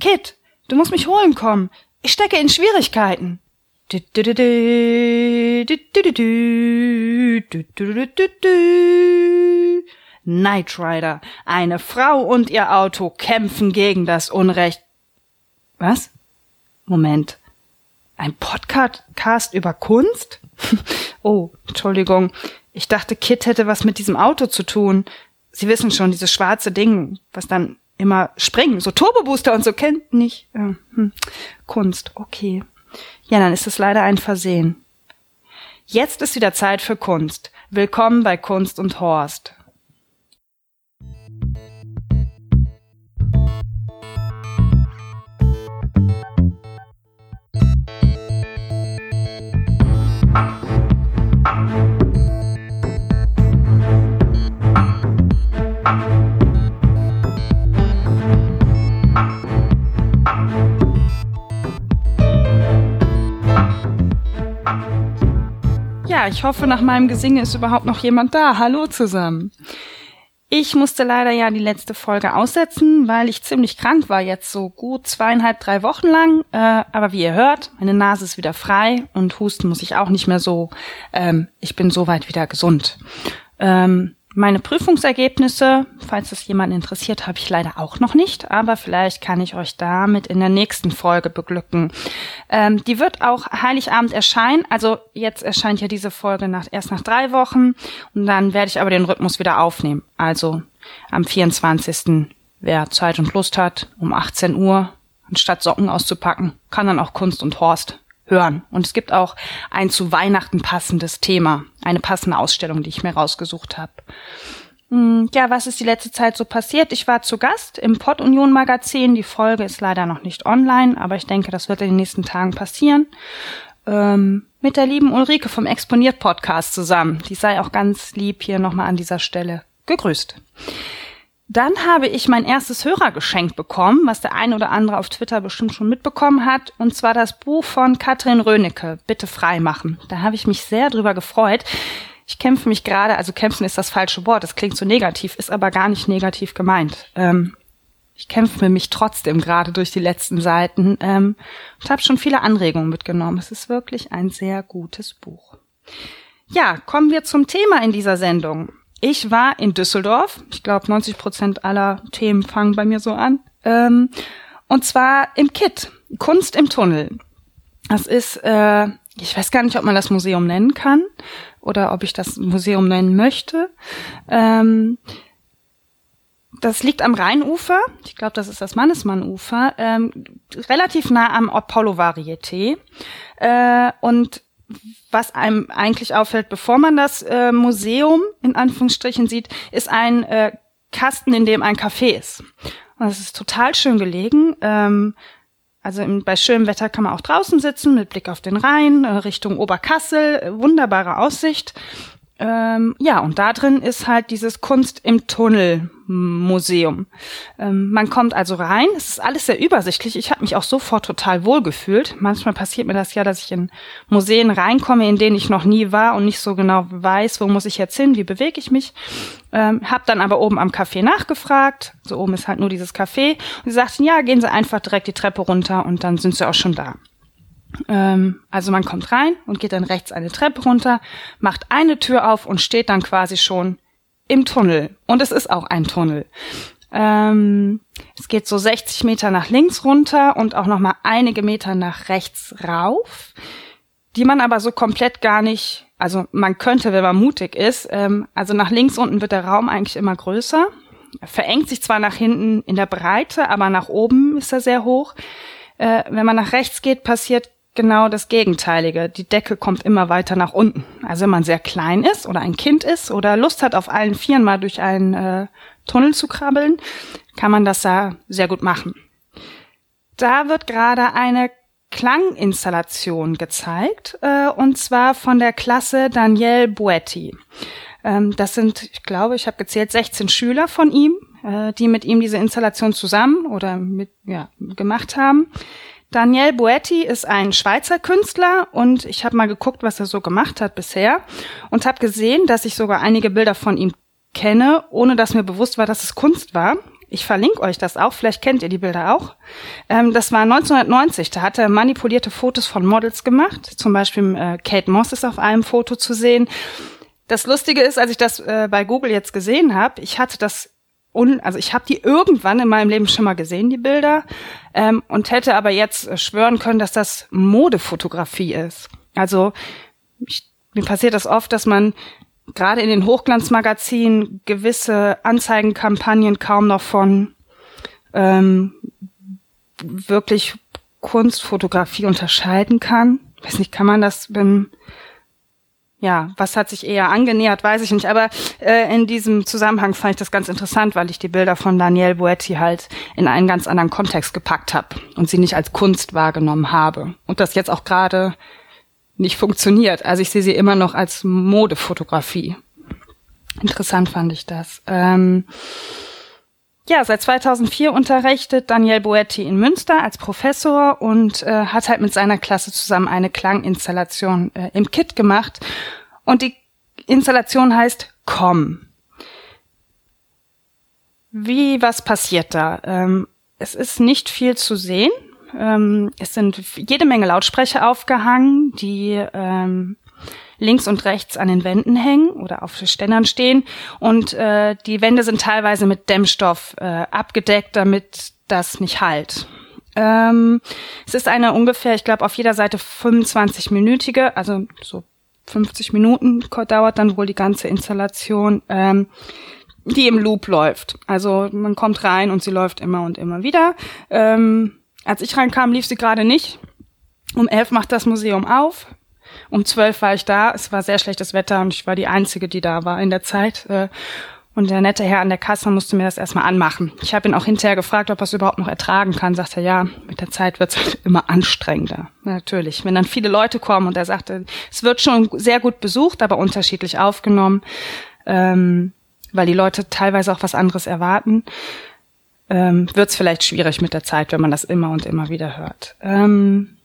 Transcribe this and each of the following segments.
Kit, du musst mich holen kommen. Ich stecke in Schwierigkeiten. Knight Rider. Eine Frau und ihr Auto kämpfen gegen das Unrecht. Was? Moment. Ein Podcast über Kunst? oh, Entschuldigung. Ich dachte, Kit hätte was mit diesem Auto zu tun. Sie wissen schon, dieses schwarze Ding, was dann immer springen, so Turbo Booster und so kennt nicht. Äh, hm. Kunst, okay. Ja, dann ist es leider ein Versehen. Jetzt ist wieder Zeit für Kunst. Willkommen bei Kunst und Horst. Ich hoffe, nach meinem Gesinge ist überhaupt noch jemand da. Hallo zusammen. Ich musste leider ja die letzte Folge aussetzen, weil ich ziemlich krank war, jetzt so gut zweieinhalb, drei Wochen lang. Äh, aber wie ihr hört, meine Nase ist wieder frei und husten muss ich auch nicht mehr so. Ähm, ich bin soweit wieder gesund. Ähm, meine Prüfungsergebnisse, falls das jemand interessiert, habe ich leider auch noch nicht, aber vielleicht kann ich euch damit in der nächsten Folge beglücken. Ähm, die wird auch Heiligabend erscheinen, also jetzt erscheint ja diese Folge nach, erst nach drei Wochen und dann werde ich aber den Rhythmus wieder aufnehmen. Also am 24. Wer Zeit und Lust hat, um 18 Uhr, anstatt Socken auszupacken, kann dann auch Kunst und Horst hören. Und es gibt auch ein zu Weihnachten passendes Thema, eine passende Ausstellung, die ich mir rausgesucht habe. Hm, ja, was ist die letzte Zeit so passiert? Ich war zu Gast im Pod Union Magazin. Die Folge ist leider noch nicht online, aber ich denke, das wird in den nächsten Tagen passieren. Ähm, mit der lieben Ulrike vom Exponiert Podcast zusammen. Die sei auch ganz lieb hier nochmal an dieser Stelle gegrüßt. Dann habe ich mein erstes Hörergeschenk bekommen, was der eine oder andere auf Twitter bestimmt schon mitbekommen hat, und zwar das Buch von Katrin Rönecke, Bitte frei machen. Da habe ich mich sehr drüber gefreut. Ich kämpfe mich gerade, also kämpfen ist das falsche Wort, das klingt so negativ, ist aber gar nicht negativ gemeint. Ähm, ich kämpfe mich trotzdem gerade durch die letzten Seiten ähm, und habe schon viele Anregungen mitgenommen. Es ist wirklich ein sehr gutes Buch. Ja, kommen wir zum Thema in dieser Sendung. Ich war in Düsseldorf. Ich glaube, 90 Prozent aller Themen fangen bei mir so an. Ähm, und zwar im KIT, Kunst im Tunnel. Das ist, äh, ich weiß gar nicht, ob man das Museum nennen kann oder ob ich das Museum nennen möchte. Ähm, das liegt am Rheinufer. Ich glaube, das ist das Mannesmannufer. Ähm, relativ nah am Apollo Varieté. Äh, und was einem eigentlich auffällt, bevor man das äh, Museum in Anführungsstrichen sieht, ist ein äh, Kasten, in dem ein Café ist. Und das ist total schön gelegen. Ähm, also im, bei schönem Wetter kann man auch draußen sitzen mit Blick auf den Rhein, äh, Richtung Oberkassel, äh, wunderbare Aussicht. Ähm, ja, und da drin ist halt dieses Kunst im Tunnel Museum. Ähm, man kommt also rein, es ist alles sehr übersichtlich. Ich habe mich auch sofort total wohl gefühlt. Manchmal passiert mir das ja, dass ich in Museen reinkomme, in denen ich noch nie war und nicht so genau weiß, wo muss ich jetzt hin, wie bewege ich mich. Ähm, hab dann aber oben am Café nachgefragt. So oben ist halt nur dieses Café. Und sie sagten, ja, gehen Sie einfach direkt die Treppe runter und dann sind Sie auch schon da. Ähm, also man kommt rein und geht dann rechts eine Treppe runter, macht eine Tür auf und steht dann quasi schon im Tunnel. Und es ist auch ein Tunnel. Ähm, es geht so 60 Meter nach links runter und auch noch mal einige Meter nach rechts rauf, die man aber so komplett gar nicht, also man könnte, wenn man mutig ist, ähm, also nach links unten wird der Raum eigentlich immer größer, verengt sich zwar nach hinten in der Breite, aber nach oben ist er sehr hoch. Äh, wenn man nach rechts geht, passiert genau das Gegenteilige. Die Decke kommt immer weiter nach unten. Also wenn man sehr klein ist oder ein Kind ist oder Lust hat, auf allen Vieren mal durch einen äh, Tunnel zu krabbeln, kann man das da sehr gut machen. Da wird gerade eine Klanginstallation gezeigt, äh, und zwar von der Klasse Daniel Buetti. Ähm, das sind, ich glaube, ich habe gezählt, 16 Schüler von ihm, äh, die mit ihm diese Installation zusammen oder mit ja, gemacht haben. Daniel Boetti ist ein Schweizer Künstler und ich habe mal geguckt, was er so gemacht hat bisher und habe gesehen, dass ich sogar einige Bilder von ihm kenne, ohne dass mir bewusst war, dass es Kunst war. Ich verlinke euch das auch, vielleicht kennt ihr die Bilder auch. Ähm, das war 1990, da hat er manipulierte Fotos von Models gemacht. Zum Beispiel äh, Kate Moss ist auf einem Foto zu sehen. Das Lustige ist, als ich das äh, bei Google jetzt gesehen habe, ich hatte das un, also ich habe die irgendwann in meinem Leben schon mal gesehen, die Bilder, ähm, und hätte aber jetzt äh, schwören können, dass das Modefotografie ist. Also ich, mir passiert das oft, dass man gerade in den Hochglanzmagazinen gewisse Anzeigenkampagnen kaum noch von ähm, wirklich Kunstfotografie unterscheiden kann. Ich weiß nicht, kann man das beim ja, was hat sich eher angenähert, weiß ich nicht. Aber äh, in diesem Zusammenhang fand ich das ganz interessant, weil ich die Bilder von Danielle Boetti halt in einen ganz anderen Kontext gepackt habe und sie nicht als Kunst wahrgenommen habe. Und das jetzt auch gerade nicht funktioniert. Also ich sehe sie immer noch als Modefotografie. Interessant fand ich das. Ähm, ja, seit 2004 unterrichtet Daniel Boetti in Münster als Professor und äh, hat halt mit seiner Klasse zusammen eine Klanginstallation äh, im Kit gemacht. Und die Installation heißt Komm. Wie, was passiert da? Ähm, es ist nicht viel zu sehen. Ähm, es sind jede Menge Lautsprecher aufgehangen, die ähm, links und rechts an den Wänden hängen oder auf Ständern stehen. Und äh, die Wände sind teilweise mit Dämmstoff äh, abgedeckt, damit das nicht halt. Ähm, es ist eine ungefähr, ich glaube, auf jeder Seite 25-minütige, also so 50 Minuten dauert dann wohl die ganze Installation, ähm, die im Loop läuft. Also man kommt rein und sie läuft immer und immer wieder. Ähm, als ich reinkam, lief sie gerade nicht. Um elf macht das Museum auf. Um zwölf war ich da. Es war sehr schlechtes Wetter und ich war die Einzige, die da war in der Zeit. Äh, und der nette Herr an der Kasse musste mir das erstmal anmachen. Ich habe ihn auch hinterher gefragt, ob er es überhaupt noch ertragen kann. Sagt er, ja, mit der Zeit wird es halt immer anstrengender. Natürlich. Wenn dann viele Leute kommen und er sagte, es wird schon sehr gut besucht, aber unterschiedlich aufgenommen, ähm, weil die Leute teilweise auch was anderes erwarten, ähm, wird es vielleicht schwierig mit der Zeit, wenn man das immer und immer wieder hört. Ähm,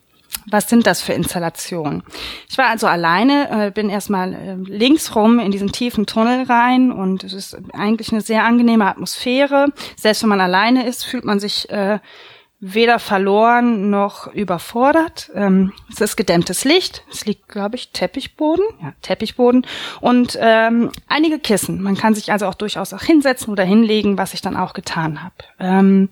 was sind das für Installationen? Ich war also alleine, äh, bin erstmal äh, links rum in diesen tiefen Tunnel rein und es ist eigentlich eine sehr angenehme Atmosphäre. Selbst wenn man alleine ist, fühlt man sich äh, weder verloren noch überfordert. Ähm, es ist gedämmtes Licht. Es liegt, glaube ich, Teppichboden. Ja, Teppichboden. Und ähm, einige Kissen. Man kann sich also auch durchaus auch hinsetzen oder hinlegen, was ich dann auch getan habe. Ähm,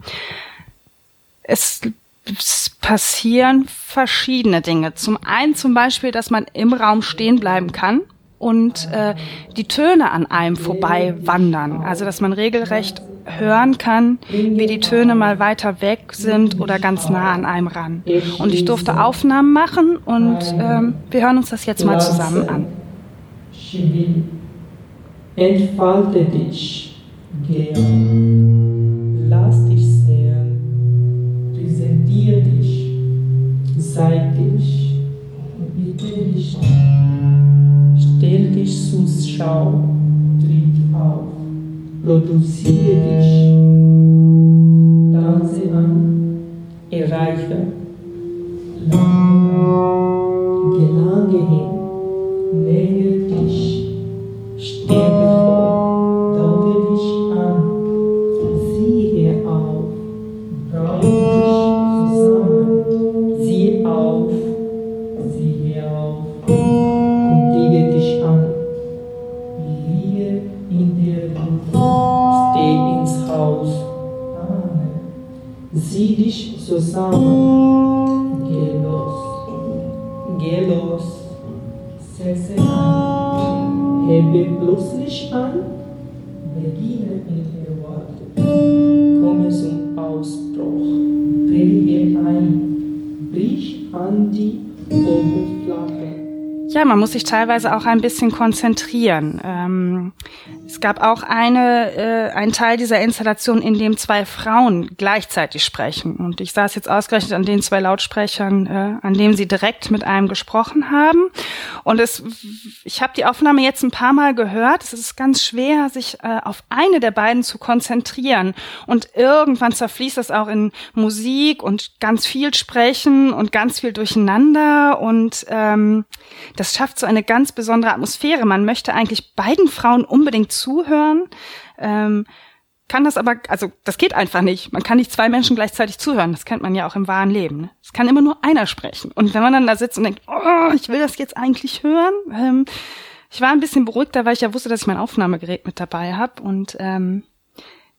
es es passieren verschiedene Dinge. Zum einen zum Beispiel, dass man im Raum stehen bleiben kann und äh, die Töne an einem vorbei wandern. Also dass man regelrecht hören kann, wie die Töne mal weiter weg sind oder ganz nah an einem ran. Und ich durfte Aufnahmen machen und ähm, wir hören uns das jetzt mal zusammen an. Entfalte dich, Georg. Zeig dich, bitte dich, stell dich zur Schau, tritt auf, produziere dich, tanze an, erreiche, gelange hin, nähe Ja, man muss sich teilweise auch ein bisschen konzentrieren. Ähm, es gab auch eine, äh, einen Teil dieser Installation, in dem zwei Frauen gleichzeitig sprechen. Und ich saß jetzt ausgerechnet an den zwei Lautsprechern, äh, an dem sie direkt mit einem gesprochen haben. Und es, ich habe die Aufnahme jetzt ein paar Mal gehört. Es ist ganz schwer, sich äh, auf eine der beiden zu konzentrieren. Und irgendwann zerfließt das auch in Musik und ganz viel Sprechen und ganz viel Durcheinander. Und ähm, das schafft so eine ganz besondere Atmosphäre. Man möchte eigentlich beiden Frauen unbedingt zuhören. Ähm, kann das aber, also das geht einfach nicht. Man kann nicht zwei Menschen gleichzeitig zuhören. Das kennt man ja auch im wahren Leben. Ne? Es kann immer nur einer sprechen. Und wenn man dann da sitzt und denkt, oh, ich will das jetzt eigentlich hören, ähm, ich war ein bisschen beruhigter, weil ich ja wusste, dass ich mein Aufnahmegerät mit dabei habe. Und ähm,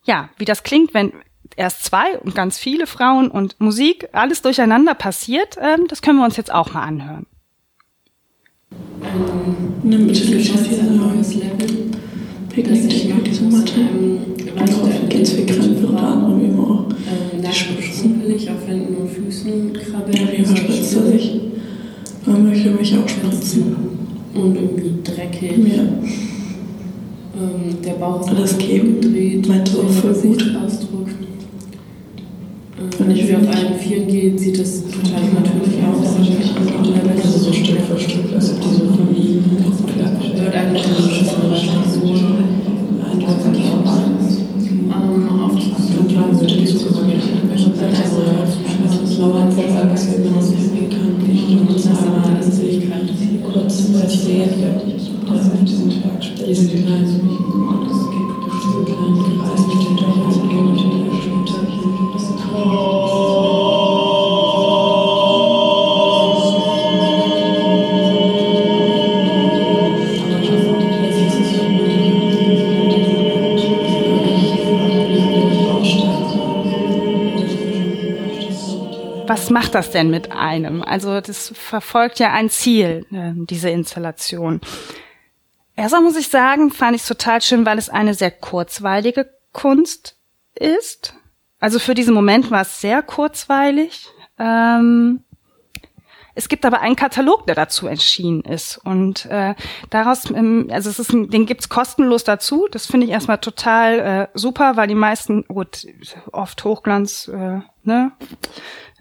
ja, wie das klingt, wenn erst zwei und ganz viele Frauen und Musik, alles durcheinander passiert, ähm, das können wir uns jetzt auch mal anhören. Ähm, auf ein neues Level. Picknick auf diese Matte. Darauf geht es wie Krämpfe unter anderem eben auch. Ähm, die Spritzen. auf Händen und Füßen krabbeln. Ja, wie spritzt er sich? Man möchte mich auch spritzen. Und irgendwie dreckig. Ja. Ähm, der Bauch ist alles geben. gedreht. Meinte auch voll gut. Ausdruck. Wenn ich wie auf allen Vieren geht, sieht das total natürlich aus. Also so Stück für Stück, als ob die so von ihm wird eigentlich eine macht das denn mit einem? Also das verfolgt ja ein Ziel, äh, diese Installation. Erstmal muss ich sagen, fand ich es total schön, weil es eine sehr kurzweilige Kunst ist. Also für diesen Moment war es sehr kurzweilig. Ähm, es gibt aber einen Katalog, der dazu erschienen ist. Und äh, daraus, ähm, also es ist ein, den gibt's kostenlos dazu. Das finde ich erstmal total äh, super, weil die meisten, gut, oft Hochglanz, äh, ne?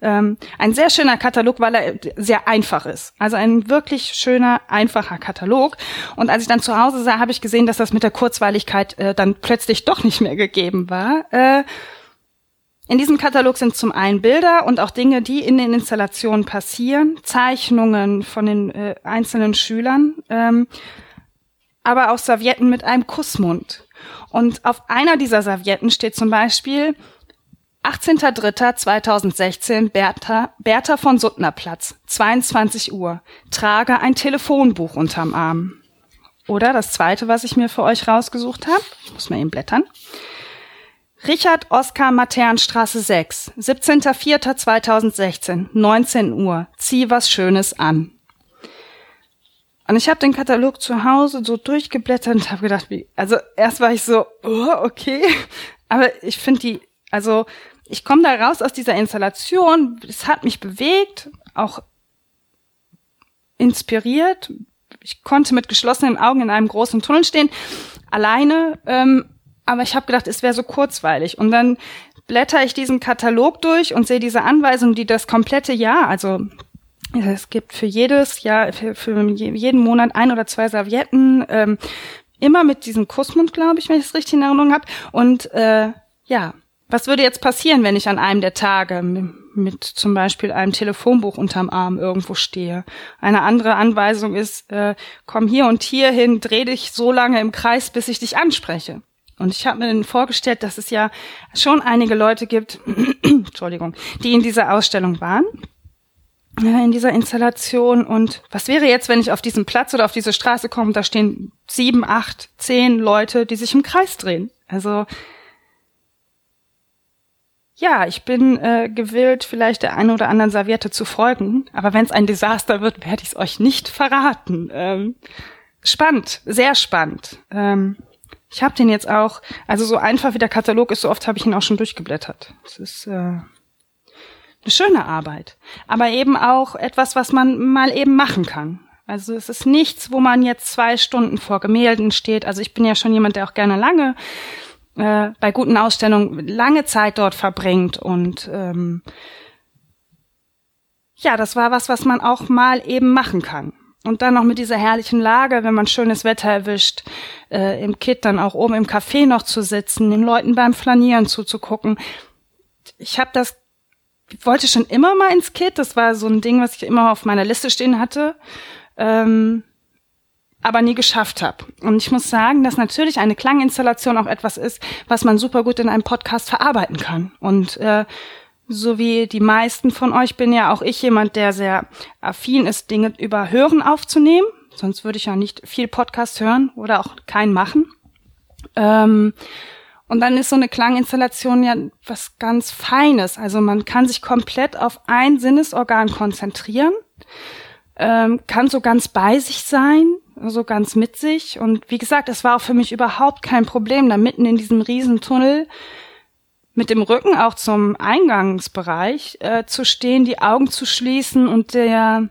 Ähm, ein sehr schöner Katalog, weil er sehr einfach ist. Also ein wirklich schöner, einfacher Katalog. Und als ich dann zu Hause sah, habe ich gesehen, dass das mit der Kurzweiligkeit äh, dann plötzlich doch nicht mehr gegeben war. Äh, in diesem Katalog sind zum einen Bilder und auch Dinge, die in den Installationen passieren, Zeichnungen von den äh, einzelnen Schülern, ähm, aber auch Servietten mit einem Kussmund. Und auf einer dieser Servietten steht zum Beispiel 18.03.2016 Bertha, Bertha von Suttner Platz, 22 Uhr. Trage ein Telefonbuch unterm Arm. Oder das zweite, was ich mir für euch rausgesucht habe. Muss mal eben blättern. Richard Oskar Maternstraße 6, 17.04.2016, 19 Uhr. Zieh was Schönes an. Und ich habe den Katalog zu Hause so durchgeblättert und habe gedacht, wie, also erst war ich so, oh, okay, aber ich finde die, also ich komme da raus aus dieser Installation, es hat mich bewegt, auch inspiriert. Ich konnte mit geschlossenen Augen in einem großen Tunnel stehen, alleine ähm, aber ich habe gedacht, es wäre so kurzweilig. Und dann blätter ich diesen Katalog durch und sehe diese Anweisung, die das komplette Jahr, also es gibt für jedes Jahr, für, für jeden Monat ein oder zwei Servietten, ähm, immer mit diesem Kussmund, glaube ich, wenn ich es richtig in Erinnerung habe. Und äh, ja, was würde jetzt passieren, wenn ich an einem der Tage mit zum Beispiel einem Telefonbuch unterm Arm irgendwo stehe? Eine andere Anweisung ist, äh, komm hier und hier hin, dreh dich so lange im Kreis, bis ich dich anspreche. Und ich habe mir vorgestellt, dass es ja schon einige Leute gibt, Entschuldigung, die in dieser Ausstellung waren, in dieser Installation. Und was wäre jetzt, wenn ich auf diesen Platz oder auf diese Straße komme, da stehen sieben, acht, zehn Leute, die sich im Kreis drehen. Also ja, ich bin äh, gewillt, vielleicht der einen oder anderen Serviette zu folgen, aber wenn es ein Desaster wird, werde ich es euch nicht verraten. Ähm, spannend, sehr spannend. Ähm, ich habe den jetzt auch, also so einfach wie der Katalog ist, so oft habe ich ihn auch schon durchgeblättert. Es ist äh, eine schöne Arbeit, aber eben auch etwas, was man mal eben machen kann. Also es ist nichts, wo man jetzt zwei Stunden vor Gemälden steht. Also ich bin ja schon jemand, der auch gerne lange äh, bei guten Ausstellungen lange Zeit dort verbringt und ähm, ja, das war was, was man auch mal eben machen kann. Und dann noch mit dieser herrlichen Lage, wenn man schönes Wetter erwischt, äh, im Kit dann auch oben im Café noch zu sitzen, den Leuten beim Flanieren zuzugucken. Ich habe das, wollte schon immer mal ins Kit. Das war so ein Ding, was ich immer auf meiner Liste stehen hatte. Ähm, aber nie geschafft habe. Und ich muss sagen, dass natürlich eine Klanginstallation auch etwas ist, was man super gut in einem Podcast verarbeiten kann. Und äh, so wie die meisten von euch bin ja auch ich jemand, der sehr affin ist, Dinge über Hören aufzunehmen. Sonst würde ich ja nicht viel Podcast hören oder auch keinen machen. Ähm, und dann ist so eine Klanginstallation ja was ganz Feines. Also man kann sich komplett auf ein Sinnesorgan konzentrieren, ähm, kann so ganz bei sich sein, so ganz mit sich. Und wie gesagt, es war auch für mich überhaupt kein Problem, da mitten in diesem Riesentunnel mit dem Rücken auch zum Eingangsbereich äh, zu stehen, die Augen zu schließen und der,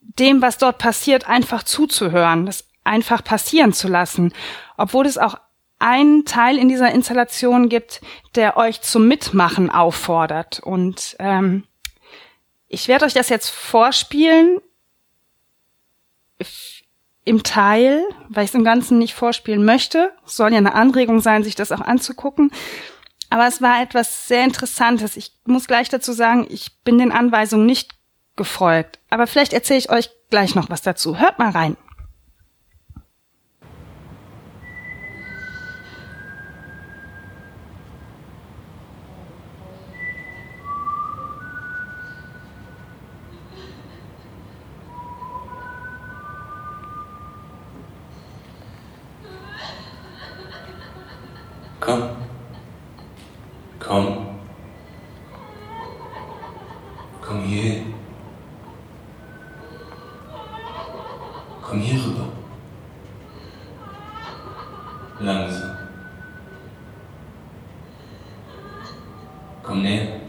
dem, was dort passiert, einfach zuzuhören, das einfach passieren zu lassen. Obwohl es auch einen Teil in dieser Installation gibt, der euch zum Mitmachen auffordert. Und ähm, ich werde euch das jetzt vorspielen im Teil, weil ich es im Ganzen nicht vorspielen möchte. Es soll ja eine Anregung sein, sich das auch anzugucken. Aber es war etwas sehr Interessantes. Ich muss gleich dazu sagen, ich bin den Anweisungen nicht gefolgt. Aber vielleicht erzähle ich euch gleich noch was dazu. Hört mal rein. Komm. Komm. Komm hier. Komm hier rüber. Langsam. Komm näher.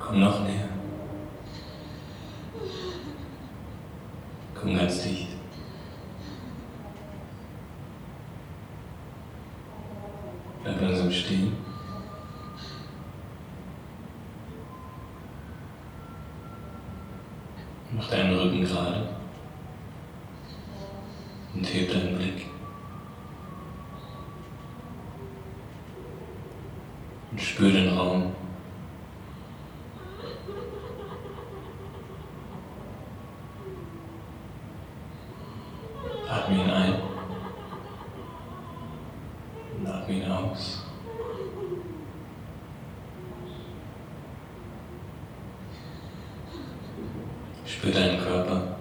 Komm noch näher. Komm ganz dicht. Bleib langsam stehen. Mach deinen Rücken gerade und heb deinen Blick. Und spür den Raum. Atme ihn ein und atme ihn aus. Spür deinen Körper.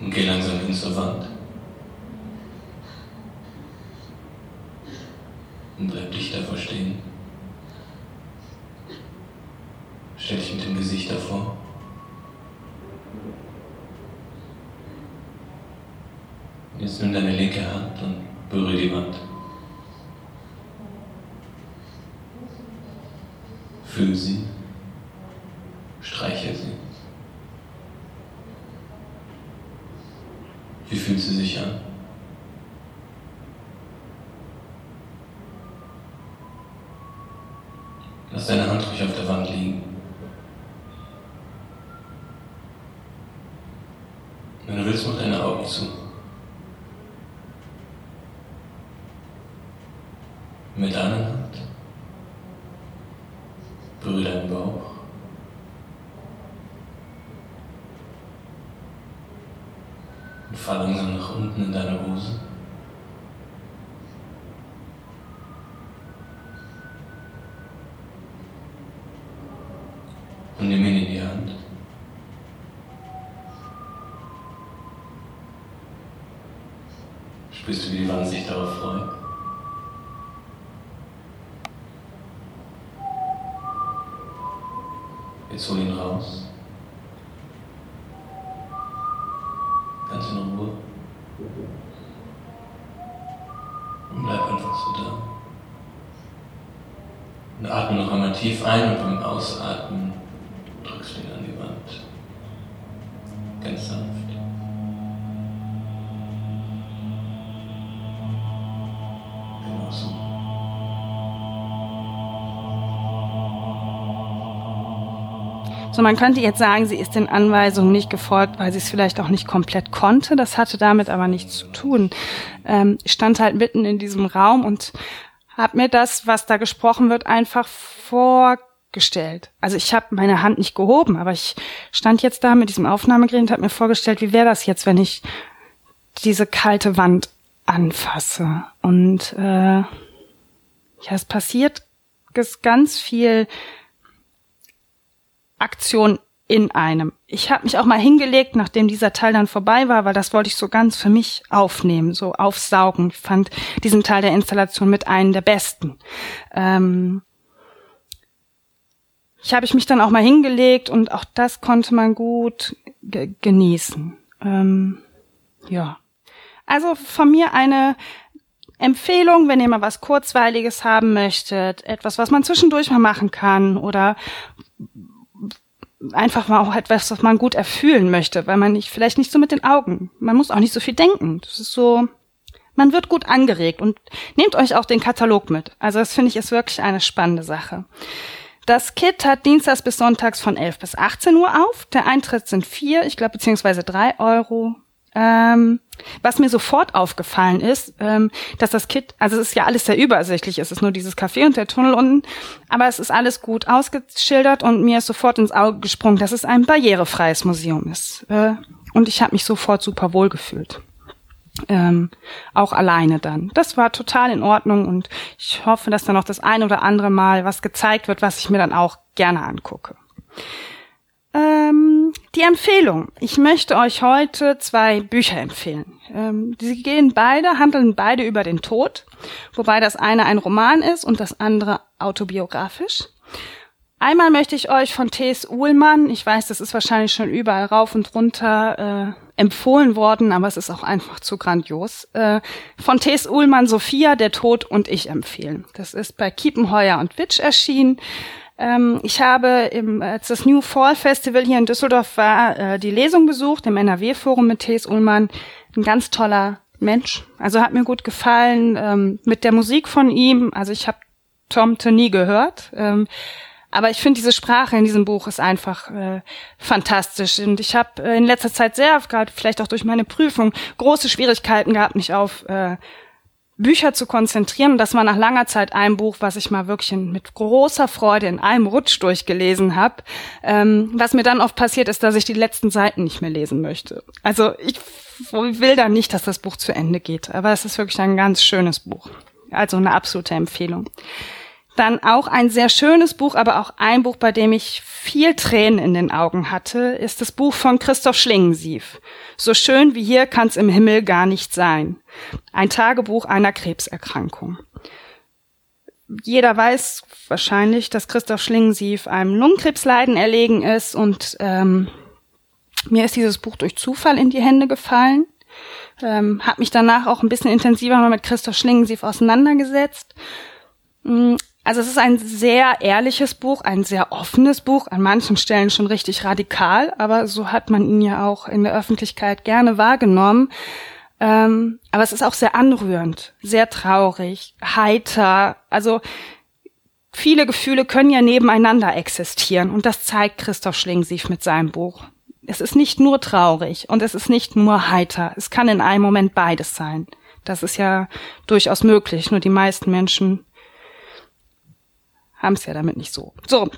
Und geh langsam hin zur Wand. Und bleib dicht davor stehen. Stell dich mit dem Gesicht davor. Jetzt nimm deine linke Hand und berühre die Wand. Fühl sie, streiche sie. Wie fühlt sie sich an? Lass deine Hand ruhig auf der Wand liegen. Wenn du willst, mach deine Augen zu. Mit der anderen Hand berühre deinen Bauch. Und fahr langsam nach unten in deine Hose. Und nimm ihn in die Hand. Spürst du, wie die Wand sich darauf freut? Jetzt hol ihn raus. Tief ein und beim Ausatmen drückst du ihn an die Wand. Ganz sanft. Genau so. So, man könnte jetzt sagen, sie ist den Anweisungen nicht gefolgt, weil sie es vielleicht auch nicht komplett konnte. Das hatte damit aber nichts zu tun. Ähm, ich stand halt mitten in diesem Raum und habe mir das, was da gesprochen wird, einfach vorgestellt. Also ich habe meine Hand nicht gehoben, aber ich stand jetzt da mit diesem Aufnahmegerät und habe mir vorgestellt, wie wäre das jetzt, wenn ich diese kalte Wand anfasse. Und äh, ja, es passiert ganz viel Aktion in einem. Ich habe mich auch mal hingelegt, nachdem dieser Teil dann vorbei war, weil das wollte ich so ganz für mich aufnehmen, so aufsaugen. Ich fand diesen Teil der Installation mit einem der besten. Ähm ich habe ich mich dann auch mal hingelegt und auch das konnte man gut genießen. Ähm ja. Also von mir eine Empfehlung, wenn ihr mal was Kurzweiliges haben möchtet, etwas, was man zwischendurch mal machen kann oder einfach mal auch etwas, was man gut erfühlen möchte, weil man nicht, vielleicht nicht so mit den Augen, man muss auch nicht so viel denken. Das ist so, man wird gut angeregt und nehmt euch auch den Katalog mit. Also das finde ich ist wirklich eine spannende Sache. Das Kit hat dienstags bis sonntags von 11 bis 18 Uhr auf. Der Eintritt sind vier, ich glaube, beziehungsweise drei Euro. Ähm, was mir sofort aufgefallen ist, ähm, dass das Kit, also es ist ja alles sehr übersichtlich, es ist nur dieses Café und der Tunnel unten, aber es ist alles gut ausgeschildert und mir ist sofort ins Auge gesprungen, dass es ein barrierefreies Museum ist. Äh, und ich habe mich sofort super wohl gefühlt. Ähm, auch alleine dann. Das war total in Ordnung und ich hoffe, dass da noch das ein oder andere Mal was gezeigt wird, was ich mir dann auch gerne angucke. Ähm, die Empfehlung. Ich möchte euch heute zwei Bücher empfehlen. Ähm, sie gehen beide, handeln beide über den Tod, wobei das eine ein Roman ist und das andere autobiografisch. Einmal möchte ich euch von T.S. Uhlmann, ich weiß, das ist wahrscheinlich schon überall rauf und runter äh, empfohlen worden, aber es ist auch einfach zu grandios, äh, von T.S. Uhlmann Sophia, der Tod und ich empfehlen. Das ist bei Kiepenheuer und Witsch erschienen. Ähm, ich habe, im, als das New Fall Festival hier in Düsseldorf war, äh, die Lesung besucht im NRW-Forum mit Thes Ullmann. Ein ganz toller Mensch. Also hat mir gut gefallen ähm, mit der Musik von ihm. Also ich habe Tom nie gehört. Ähm, aber ich finde diese Sprache in diesem Buch ist einfach äh, fantastisch. Und ich habe äh, in letzter Zeit sehr, gerade vielleicht auch durch meine Prüfung, große Schwierigkeiten gehabt, mich auf äh, Bücher zu konzentrieren. das war nach langer Zeit ein Buch, was ich mal wirklich mit großer Freude in einem Rutsch durchgelesen habe. Ähm, was mir dann oft passiert ist, dass ich die letzten Seiten nicht mehr lesen möchte. Also ich will da nicht, dass das Buch zu Ende geht. Aber es ist wirklich ein ganz schönes Buch. Also eine absolute Empfehlung. Dann auch ein sehr schönes Buch, aber auch ein Buch, bei dem ich viel Tränen in den Augen hatte, ist das Buch von Christoph Schlingensief. So schön wie hier kann's im Himmel gar nicht sein. Ein Tagebuch einer Krebserkrankung. Jeder weiß wahrscheinlich, dass Christoph Schlingensief einem Lungenkrebsleiden erlegen ist und ähm, mir ist dieses Buch durch Zufall in die Hände gefallen. Ähm, habe mich danach auch ein bisschen intensiver mit Christoph Schlingensief auseinandergesetzt. Also es ist ein sehr ehrliches Buch, ein sehr offenes Buch, an manchen Stellen schon richtig radikal, aber so hat man ihn ja auch in der Öffentlichkeit gerne wahrgenommen. Ähm, aber es ist auch sehr anrührend, sehr traurig, heiter. Also viele Gefühle können ja nebeneinander existieren und das zeigt Christoph Schlingensief mit seinem Buch. Es ist nicht nur traurig und es ist nicht nur heiter. Es kann in einem Moment beides sein. Das ist ja durchaus möglich. Nur die meisten Menschen haben es ja damit nicht so. So,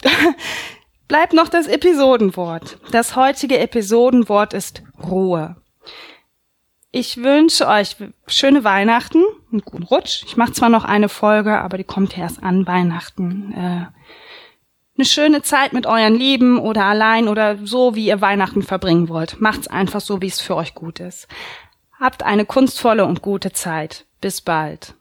bleibt noch das Episodenwort. Das heutige Episodenwort ist Ruhe. Ich wünsche euch schöne Weihnachten, einen guten Rutsch. Ich mache zwar noch eine Folge, aber die kommt erst an Weihnachten. Äh, eine schöne Zeit mit euren Lieben oder allein oder so, wie ihr Weihnachten verbringen wollt. Macht's einfach so, wie es für euch gut ist. Habt eine kunstvolle und gute Zeit. Bis bald.